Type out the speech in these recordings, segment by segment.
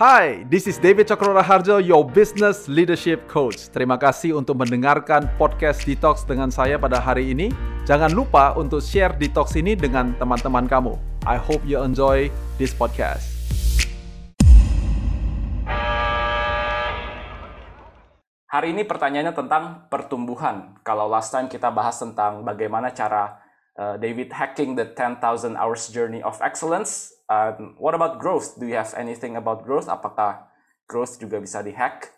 Hai, this is David Cokro Harjo, your business leadership coach. Terima kasih untuk mendengarkan podcast Detox dengan saya pada hari ini. Jangan lupa untuk share Detox ini dengan teman-teman kamu. I hope you enjoy this podcast. Hari ini pertanyaannya tentang pertumbuhan. Kalau last time kita bahas tentang bagaimana cara uh, David hacking the 10,000 hours journey of excellence, Um, what about growth? Do you have anything about growth? Apakah growth juga bisa dihack?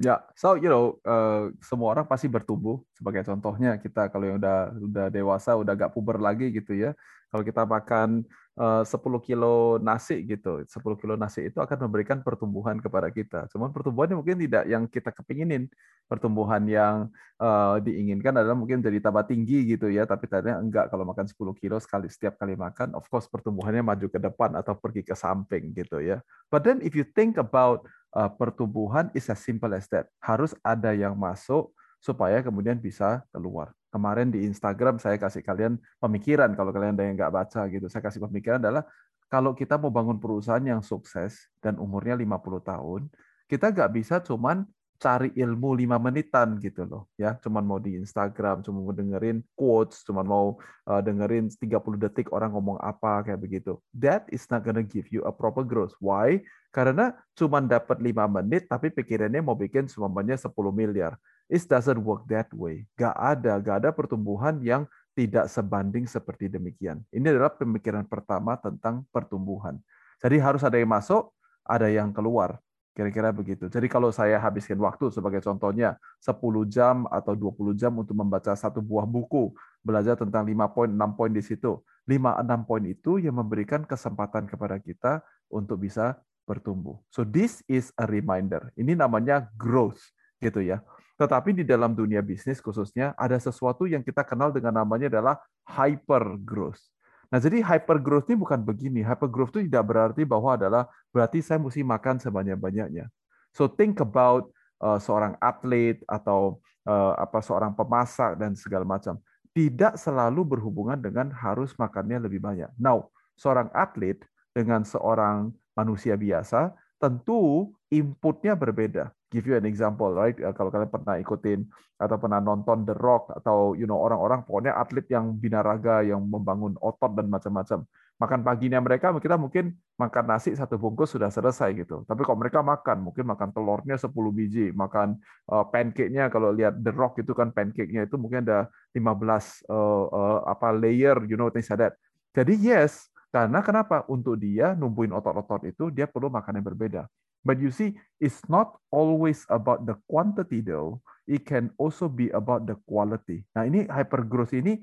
Ya, yeah. so you know, uh, semua orang pasti bertumbuh. Sebagai contohnya kita kalau yang udah udah dewasa, udah gak puber lagi gitu ya. Kalau kita makan 10 kilo nasi gitu, 10 kilo nasi itu akan memberikan pertumbuhan kepada kita. Cuman pertumbuhannya mungkin tidak yang kita kepinginin pertumbuhan yang uh, diinginkan adalah mungkin jadi tambah tinggi gitu ya, tapi ternyata enggak kalau makan 10 kilo sekali setiap kali makan, of course pertumbuhannya maju ke depan atau pergi ke samping gitu ya. But then if you think about uh, pertumbuhan is as simple as that. Harus ada yang masuk supaya kemudian bisa keluar. Kemarin di Instagram saya kasih kalian pemikiran kalau kalian ada yang nggak baca gitu. Saya kasih pemikiran adalah kalau kita mau bangun perusahaan yang sukses dan umurnya 50 tahun, kita nggak bisa cuman cari ilmu lima menitan gitu loh ya. Cuman mau di Instagram cuma mau dengerin quotes cuma mau uh, dengerin 30 detik orang ngomong apa kayak begitu. That is not gonna give you a proper growth. Why? Karena cuma dapat lima menit tapi pikirannya mau bikin semuanya 10 miliar it doesn't work that way gak ada gak ada pertumbuhan yang tidak sebanding seperti demikian ini adalah pemikiran pertama tentang pertumbuhan jadi harus ada yang masuk ada yang keluar Kira-kira begitu. Jadi kalau saya habiskan waktu sebagai contohnya 10 jam atau 20 jam untuk membaca satu buah buku, belajar tentang 5 poin, 6 poin di situ. 5 6 poin itu yang memberikan kesempatan kepada kita untuk bisa bertumbuh. So this is a reminder. Ini namanya growth gitu ya. Tetapi di dalam dunia bisnis khususnya ada sesuatu yang kita kenal dengan namanya adalah hyper growth. Nah, jadi hyper growth ini bukan begini. Hyper growth itu tidak berarti bahwa adalah berarti saya mesti makan sebanyak-banyaknya. So think about uh, seorang atlet atau uh, apa seorang pemasak dan segala macam. Tidak selalu berhubungan dengan harus makannya lebih banyak. Now, seorang atlet dengan seorang manusia biasa tentu inputnya berbeda give you an example, right? Uh, kalau kalian pernah ikutin atau pernah nonton The Rock atau you know orang-orang pokoknya atlet yang binaraga yang membangun otot dan macam-macam. Makan paginya mereka kita mungkin makan nasi satu bungkus sudah selesai gitu. Tapi kalau mereka makan, mungkin makan telurnya 10 biji, makan uh, pancake-nya kalau lihat The Rock itu kan pancake-nya itu mungkin ada 15 uh, uh, apa layer, you know things like that. Jadi yes, karena kenapa? Untuk dia numbuhin otot-otot itu dia perlu makan yang berbeda. But you see, it's not always about the quantity though. It can also be about the quality. Nah ini hypergrowth ini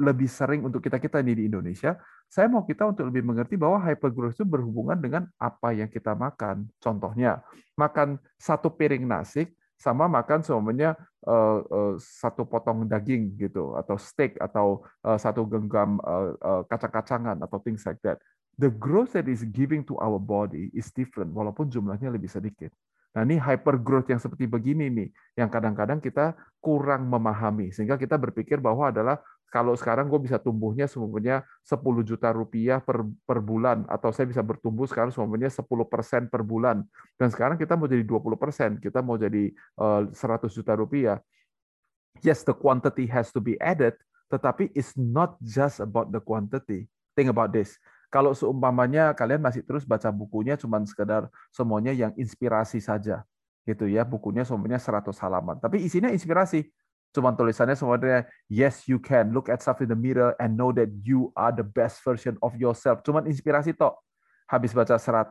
lebih sering untuk kita-kita ini di Indonesia. Saya mau kita untuk lebih mengerti bahwa hypergrowth itu berhubungan dengan apa yang kita makan. Contohnya, makan satu piring nasi sama makan semuanya uh, uh, satu potong daging gitu atau steak atau uh, satu genggam uh, uh, kacang-kacangan atau things like that the growth that is giving to our body is different walaupun jumlahnya lebih sedikit. Nah, ini hyper growth yang seperti begini nih, yang kadang-kadang kita kurang memahami. Sehingga kita berpikir bahwa adalah kalau sekarang gue bisa tumbuhnya semuanya 10 juta rupiah per, per bulan, atau saya bisa bertumbuh sekarang semuanya 10 persen per bulan. Dan sekarang kita mau jadi 20 persen, kita mau jadi uh, eh, 100 juta rupiah. Yes, the quantity has to be added, tetapi it's not just about the quantity. Think about this kalau seumpamanya kalian masih terus baca bukunya cuma sekedar semuanya yang inspirasi saja gitu ya. Bukunya semuanya 100 halaman. Tapi isinya inspirasi. Cuma tulisannya semuanya yes you can. Look at self in the mirror and know that you are the best version of yourself. Cuma inspirasi tok. Habis baca 100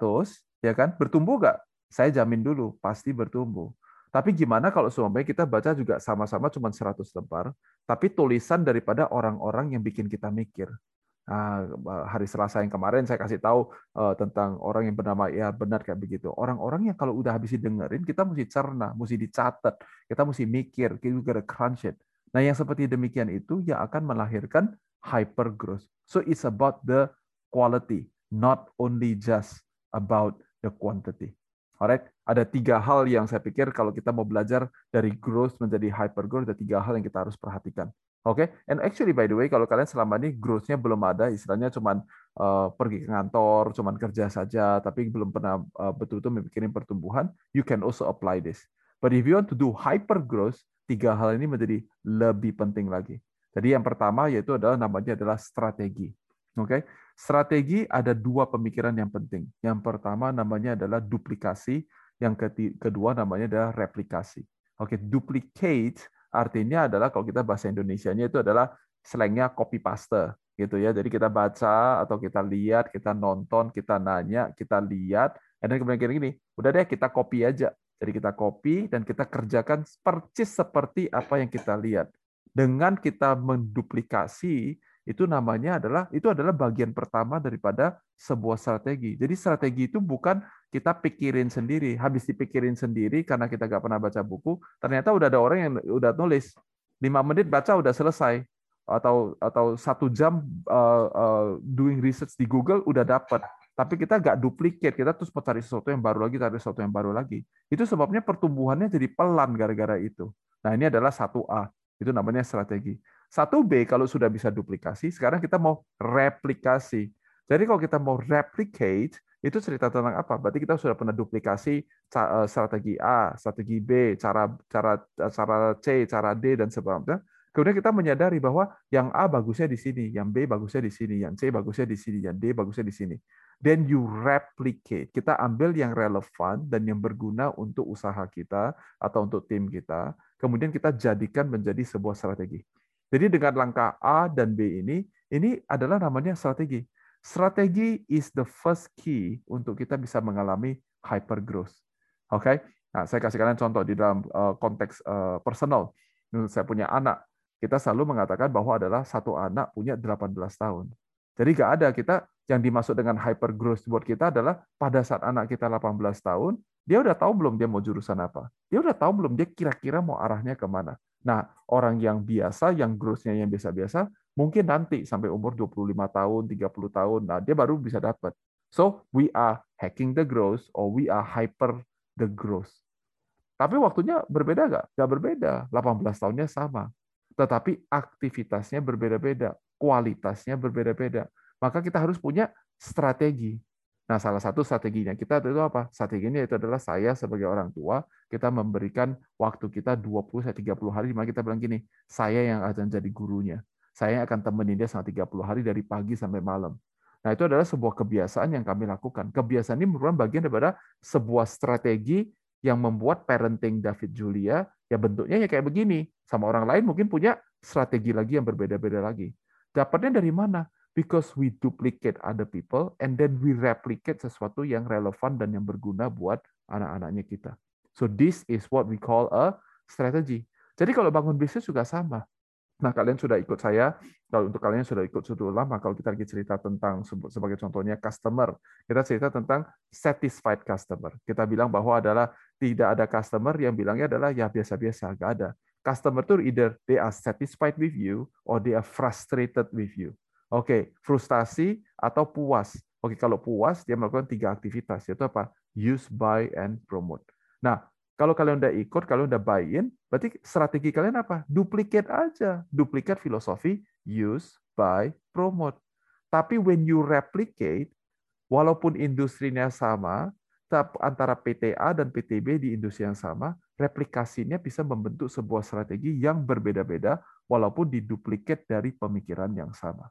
ya kan bertumbuh nggak? Saya jamin dulu pasti bertumbuh. Tapi gimana kalau semuanya kita baca juga sama-sama cuma 100 lembar tapi tulisan daripada orang-orang yang bikin kita mikir hari Selasa yang kemarin saya kasih tahu uh, tentang orang yang bernama ya benar kayak begitu. Orang-orang yang kalau udah habis dengerin kita mesti cerna, mesti dicatat, kita mesti mikir, kita juga crunch it. Nah, yang seperti demikian itu yang akan melahirkan hyper growth. So it's about the quality, not only just about the quantity. Alright, ada tiga hal yang saya pikir kalau kita mau belajar dari growth menjadi hyper growth, ada tiga hal yang kita harus perhatikan. Oke, okay? and actually by the way, kalau kalian selama ini growth-nya belum ada, istilahnya cuman uh, pergi ke kantor, cuman kerja saja, tapi belum pernah uh, betul-betul memikirkan pertumbuhan, you can also apply this. But if you want to do hyper growth, tiga hal ini menjadi lebih penting lagi. Jadi yang pertama yaitu adalah namanya adalah strategi. Oke, okay? strategi ada dua pemikiran yang penting. Yang pertama namanya adalah duplikasi, yang kedua namanya adalah replikasi. Oke, okay? duplicate Artinya adalah kalau kita bahasa Indonesia-nya itu adalah slangnya copy paste gitu ya. Jadi kita baca atau kita lihat, kita nonton, kita nanya, kita lihat, dan kemudian gini, udah deh kita copy aja. Jadi kita copy dan kita kerjakan persis seperti apa yang kita lihat. Dengan kita menduplikasi, itu namanya adalah itu adalah bagian pertama daripada sebuah strategi. Jadi strategi itu bukan kita pikirin sendiri, habis dipikirin sendiri karena kita nggak pernah baca buku, ternyata udah ada orang yang udah nulis lima menit baca udah selesai atau atau satu jam uh, uh, doing research di Google udah dapat tapi kita nggak duplicate, kita terus mencari sesuatu yang baru lagi, cari sesuatu yang baru lagi. Itu sebabnya pertumbuhannya jadi pelan gara-gara itu. Nah ini adalah satu A, itu namanya strategi. Satu B kalau sudah bisa duplikasi, sekarang kita mau replikasi. Jadi kalau kita mau replicate, itu cerita tentang apa? Berarti kita sudah pernah duplikasi eh, strategi A, strategi B, cara cara cara C, cara D dan sebagainya. Kemudian kita menyadari bahwa yang A bagusnya di sini, yang B bagusnya di sini, yang C bagusnya di sini, yang D bagusnya di sini. Then you replicate. Kita ambil yang relevan dan yang berguna untuk usaha kita atau untuk tim kita. Kemudian kita jadikan menjadi sebuah strategi. Jadi dengan langkah A dan B ini, ini adalah namanya strategi. Strategi is the first key untuk kita bisa mengalami hyper growth. Oke, okay? nah, saya kasih kalian contoh di dalam uh, konteks uh, personal. Saya punya anak, kita selalu mengatakan bahwa adalah satu anak punya 18 tahun. Jadi nggak ada kita yang dimaksud dengan hyper growth buat kita adalah pada saat anak kita 18 tahun, dia udah tahu belum dia mau jurusan apa? Dia udah tahu belum dia kira-kira mau arahnya ke mana? Nah, orang yang biasa, yang growth-nya yang biasa-biasa, mungkin nanti sampai umur 25 tahun, 30 tahun, nah dia baru bisa dapat. So, we are hacking the growth or we are hyper the growth. Tapi waktunya berbeda nggak? Nggak berbeda. 18 tahunnya sama. Tetapi aktivitasnya berbeda-beda. Kualitasnya berbeda-beda. Maka kita harus punya strategi. Nah, salah satu strateginya kita itu apa? Strateginya itu adalah saya sebagai orang tua, kita memberikan waktu kita 20 30 hari di mana kita bilang gini, saya yang akan jadi gurunya. Saya yang akan temenin dia selama 30 hari dari pagi sampai malam. Nah, itu adalah sebuah kebiasaan yang kami lakukan. Kebiasaan ini merupakan bagian daripada sebuah strategi yang membuat parenting David Julia ya bentuknya ya kayak begini. Sama orang lain mungkin punya strategi lagi yang berbeda-beda lagi. Dapatnya dari mana? Because we duplicate other people and then we replicate sesuatu yang relevan dan yang berguna buat anak-anaknya kita. So this is what we call a strategy. Jadi kalau bangun bisnis juga sama. Nah, kalian sudah ikut saya, kalau untuk kalian sudah ikut sudah lama, kalau kita lagi cerita tentang, sebagai contohnya customer, kita cerita tentang satisfied customer. Kita bilang bahwa adalah tidak ada customer yang bilangnya adalah ya biasa-biasa, nggak ada. Customer itu either they are satisfied with you or they are frustrated with you. Oke, frustasi atau puas. Oke, kalau puas dia melakukan tiga aktivitas yaitu apa? Use, buy, and promote. Nah, kalau kalian udah ikut, kalau udah buy-in, berarti strategi kalian apa? Duplicate aja. Duplicate filosofi use, buy, promote. Tapi when you replicate, walaupun industrinya sama, antara PTA dan PTB di industri yang sama, replikasinya bisa membentuk sebuah strategi yang berbeda-beda walaupun diduplikat dari pemikiran yang sama.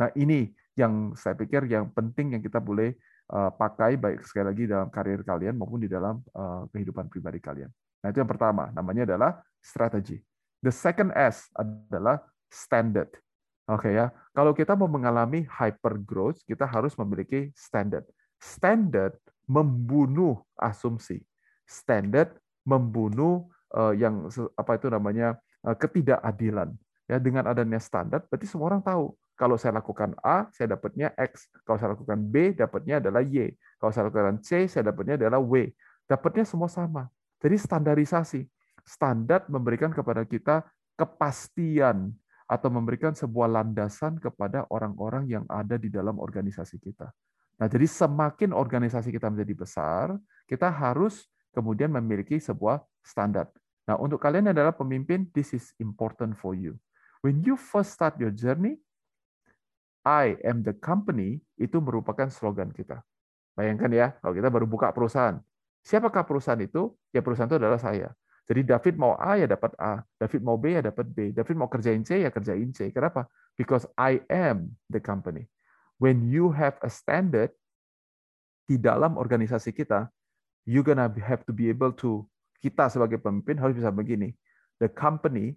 Nah, ini yang saya pikir yang penting yang kita boleh uh, pakai baik sekali lagi dalam karir kalian maupun di dalam uh, kehidupan pribadi kalian. Nah, itu yang pertama, namanya adalah strategi. The second S adalah standard. Oke okay, ya. Kalau kita mau mengalami hyper growth, kita harus memiliki standard. Standard membunuh asumsi. Standard membunuh uh, yang apa itu namanya ketidakadilan. Ya, dengan adanya standar, berarti semua orang tahu kalau saya lakukan A, saya dapatnya X. Kalau saya lakukan B, dapatnya adalah Y. Kalau saya lakukan C, saya dapatnya adalah W. Dapatnya semua sama. Jadi standarisasi. Standar memberikan kepada kita kepastian atau memberikan sebuah landasan kepada orang-orang yang ada di dalam organisasi kita. Nah, jadi semakin organisasi kita menjadi besar, kita harus kemudian memiliki sebuah standar. Nah, untuk kalian adalah pemimpin, this is important for you. When you first start your journey, I am the company itu merupakan slogan kita. Bayangkan ya, kalau kita baru buka perusahaan. Siapakah perusahaan itu? Ya perusahaan itu adalah saya. Jadi David mau A ya dapat A, David mau B ya dapat B, David mau kerjain C ya kerjain C. Kenapa? Because I am the company. When you have a standard di dalam organisasi kita, you gonna have to be able to kita sebagai pemimpin harus bisa begini. The company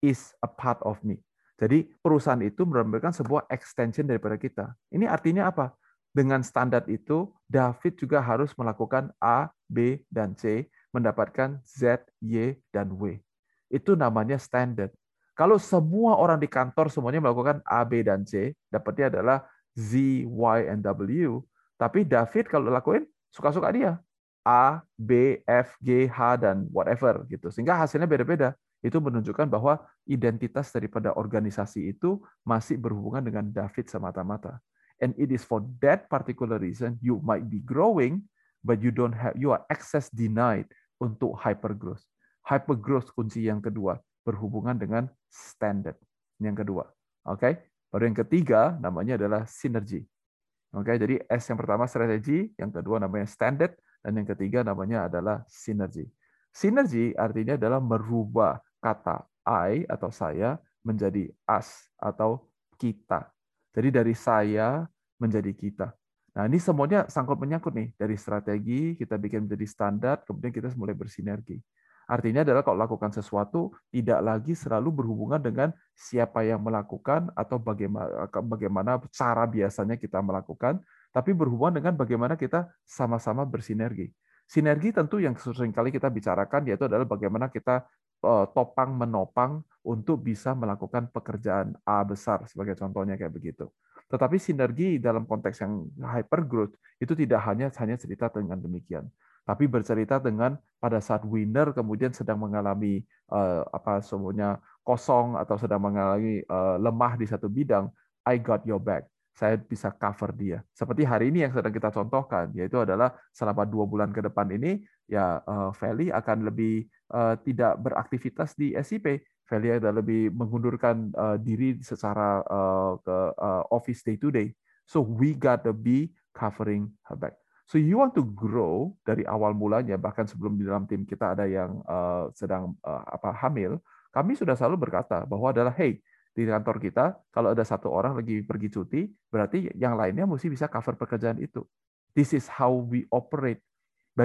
is a part of me. Jadi perusahaan itu merupakan sebuah extension daripada kita. Ini artinya apa? Dengan standar itu, David juga harus melakukan A, B, dan C, mendapatkan Z, Y, dan W. Itu namanya standar. Kalau semua orang di kantor semuanya melakukan A, B, dan C, dapatnya adalah Z, Y, and W. Tapi David kalau lakuin, suka-suka dia. A, B, F, G, H, dan whatever. gitu. Sehingga hasilnya beda-beda itu menunjukkan bahwa identitas daripada organisasi itu masih berhubungan dengan David semata-mata. And it is for that particular reason you might be growing, but you don't have you are access denied untuk hypergrowth. Hypergrowth kunci yang kedua berhubungan dengan standard. Yang kedua, oke. Okay? Baru yang ketiga namanya adalah sinergi. Oke, okay? jadi S yang pertama strategi, yang kedua namanya standard, dan yang ketiga namanya adalah sinergi. Sinergi artinya adalah merubah kata I atau saya menjadi us atau kita. Jadi dari saya menjadi kita. Nah, ini semuanya sangkut menyangkut nih. Dari strategi kita bikin menjadi standar, kemudian kita mulai bersinergi. Artinya adalah kalau lakukan sesuatu tidak lagi selalu berhubungan dengan siapa yang melakukan atau bagaimana bagaimana cara biasanya kita melakukan, tapi berhubungan dengan bagaimana kita sama-sama bersinergi. Sinergi tentu yang sering kali kita bicarakan yaitu adalah bagaimana kita topang menopang untuk bisa melakukan pekerjaan A besar sebagai contohnya kayak begitu. Tetapi sinergi dalam konteks yang hyper growth itu tidak hanya hanya cerita dengan demikian, tapi bercerita dengan pada saat winner kemudian sedang mengalami uh, apa semuanya kosong atau sedang mengalami uh, lemah di satu bidang, I got your back saya bisa cover dia. Seperti hari ini yang sedang kita contohkan, yaitu adalah selama dua bulan ke depan ini, ya Feli akan lebih uh, tidak beraktivitas di SIP. Velia adalah lebih mengundurkan uh, diri secara ke office day to day. So we got to be covering her back. So you want to grow dari awal mulanya, bahkan sebelum di dalam tim kita ada yang uh, sedang uh, apa hamil, kami sudah selalu berkata bahwa adalah hey di kantor kita kalau ada satu orang lagi pergi cuti, berarti yang lainnya mesti bisa cover pekerjaan itu. This is how we operate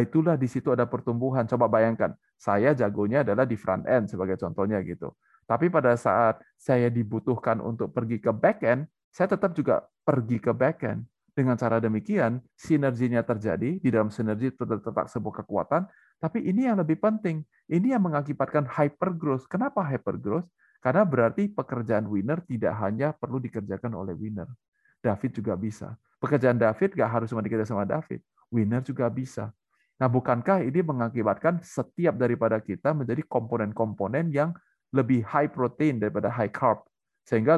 itulah di situ ada pertumbuhan. Coba bayangkan, saya jagonya adalah di front end sebagai contohnya gitu. Tapi pada saat saya dibutuhkan untuk pergi ke back end, saya tetap juga pergi ke back end. Dengan cara demikian, sinerginya terjadi, di dalam sinergi terletak sebuah kekuatan, tapi ini yang lebih penting. Ini yang mengakibatkan hyper growth. Kenapa hyper growth? Karena berarti pekerjaan winner tidak hanya perlu dikerjakan oleh winner. David juga bisa. Pekerjaan David nggak harus cuma dikerjakan sama David. Winner juga bisa. Nah, bukankah ini mengakibatkan setiap daripada kita menjadi komponen-komponen yang lebih high protein daripada high carb sehingga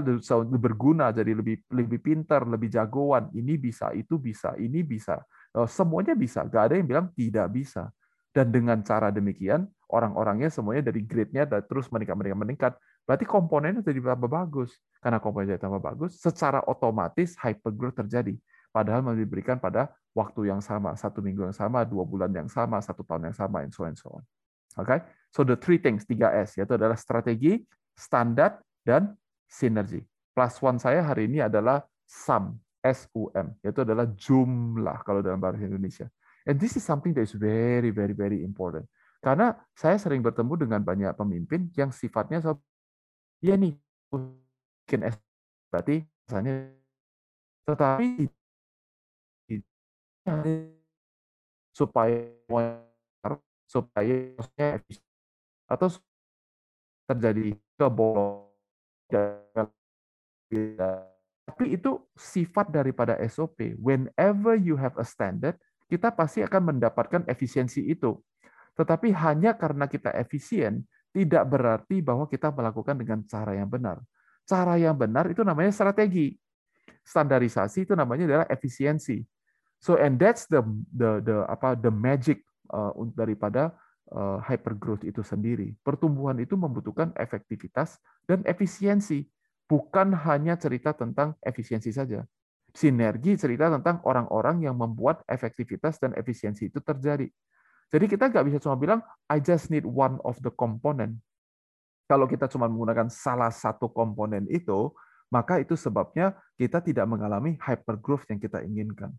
berguna jadi lebih lebih pintar, lebih jagoan. Ini bisa, itu bisa, ini bisa. Eh, semuanya bisa. Gak ada yang bilang tidak bisa. Dan dengan cara demikian, orang-orangnya semuanya dari grade-nya terus meningkat, meningkat, meningkat. Berarti komponennya jadi tambah bagus. Karena komponennya tambah bagus, secara otomatis hypergrowth terjadi. Padahal diberikan pada waktu yang sama, satu minggu yang sama, dua bulan yang sama, satu tahun yang sama, and so and so on. Oke, okay? so the three things, tiga S, yaitu adalah strategi, standar, dan sinergi. Plus one saya hari ini adalah sum, S-U-M, yaitu adalah jumlah kalau dalam bahasa Indonesia. And this is something that is very, very, very important. Karena saya sering bertemu dengan banyak pemimpin yang sifatnya so, ya nih, mungkin S, berarti misalnya, tetapi supaya supaya atau terjadi kebohongan tapi itu sifat daripada SOP. Whenever you have a standard, kita pasti akan mendapatkan efisiensi itu. Tetapi hanya karena kita efisien, tidak berarti bahwa kita melakukan dengan cara yang benar. Cara yang benar itu namanya strategi. Standarisasi itu namanya adalah efisiensi. So and that's the the the apa the magic uh, daripada uh, hypergrowth itu sendiri. Pertumbuhan itu membutuhkan efektivitas dan efisiensi, bukan hanya cerita tentang efisiensi saja. Sinergi cerita tentang orang-orang yang membuat efektivitas dan efisiensi itu terjadi. Jadi kita nggak bisa cuma bilang, I just need one of the component. Kalau kita cuma menggunakan salah satu komponen itu, maka itu sebabnya kita tidak mengalami hypergrowth yang kita inginkan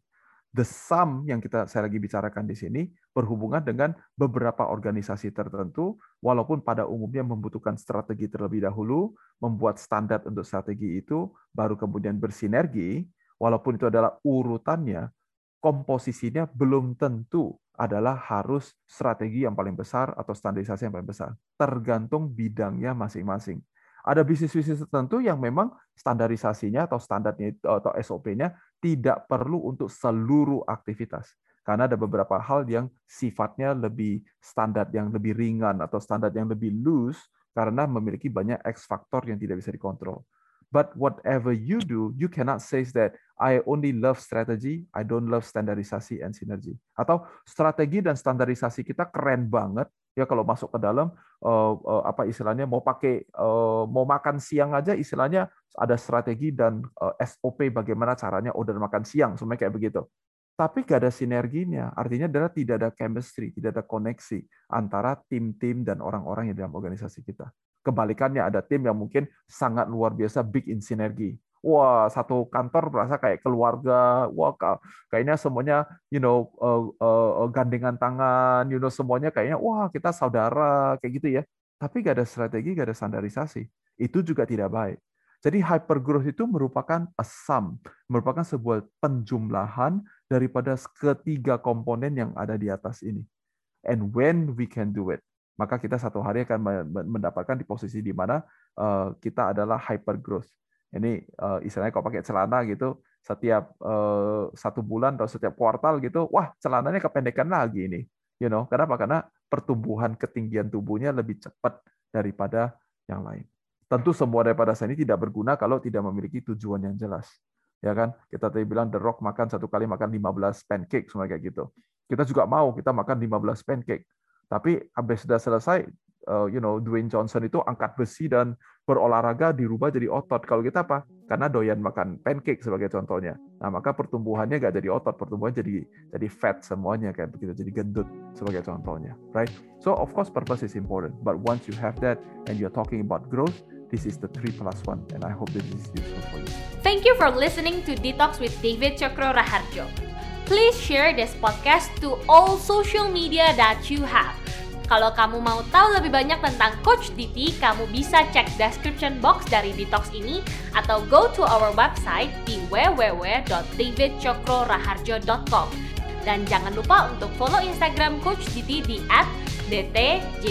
the sum yang kita saya lagi bicarakan di sini berhubungan dengan beberapa organisasi tertentu, walaupun pada umumnya membutuhkan strategi terlebih dahulu, membuat standar untuk strategi itu, baru kemudian bersinergi, walaupun itu adalah urutannya, komposisinya belum tentu adalah harus strategi yang paling besar atau standarisasi yang paling besar. Tergantung bidangnya masing-masing. Ada bisnis-bisnis tertentu yang memang standarisasinya atau standarnya atau SOP-nya tidak perlu untuk seluruh aktivitas. Karena ada beberapa hal yang sifatnya lebih standar yang lebih ringan atau standar yang lebih loose karena memiliki banyak X faktor yang tidak bisa dikontrol. But whatever you do, you cannot say that I only love strategy, I don't love standarisasi and synergy. Atau strategi dan standarisasi kita keren banget, ya kalau masuk ke dalam uh, uh, apa istilahnya mau pakai uh, mau makan siang aja istilahnya ada strategi dan SOP bagaimana caranya order makan siang semuanya kayak begitu. Tapi gak ada sinerginya artinya adalah tidak ada chemistry tidak ada koneksi antara tim-tim dan orang-orang yang dalam organisasi kita. Kebalikannya ada tim yang mungkin sangat luar biasa big in sinergi wah satu kantor merasa kayak keluarga, wah kayaknya semuanya you know uh, uh, gandengan tangan, you know semuanya kayaknya wah kita saudara kayak gitu ya. Tapi gak ada strategi, gak ada standarisasi. Itu juga tidak baik. Jadi hypergrowth itu merupakan a merupakan sebuah penjumlahan daripada ketiga komponen yang ada di atas ini. And when we can do it, maka kita satu hari akan mendapatkan di posisi di mana kita adalah hypergrowth ini uh, istilahnya kalau pakai celana gitu setiap uh, satu bulan atau setiap kuartal gitu wah celananya kependekan lagi ini you know. Kenapa? Karena pertumbuhan ketinggian tubuhnya lebih cepat daripada yang lain. Tentu semua daripada saya ini tidak berguna kalau tidak memiliki tujuan yang jelas ya kan? Kita tadi bilang The Rock makan satu kali makan 15 pancake semua kayak gitu. Kita juga mau kita makan 15 pancake tapi habis sudah selesai you know Dwayne Johnson itu angkat besi dan berolahraga dirubah jadi otot. Kalau kita apa? Karena doyan makan pancake sebagai contohnya. Nah, maka pertumbuhannya nggak jadi otot, pertumbuhan jadi jadi fat semuanya kayak begitu, jadi gendut sebagai contohnya, right? So of course purpose is important, but once you have that and you're talking about growth, this is the three plus one, and I hope this is useful for you. Thank you for listening to Detox with David Chokro Raharjo. Please share this podcast to all social media that you have. Kalau kamu mau tahu lebih banyak tentang Coach Diti, kamu bisa cek description box dari Detox ini atau go to our website di www.davidcokroraharjo.com. Dan jangan lupa untuk follow Instagram Coach Diti di @dtjokr.or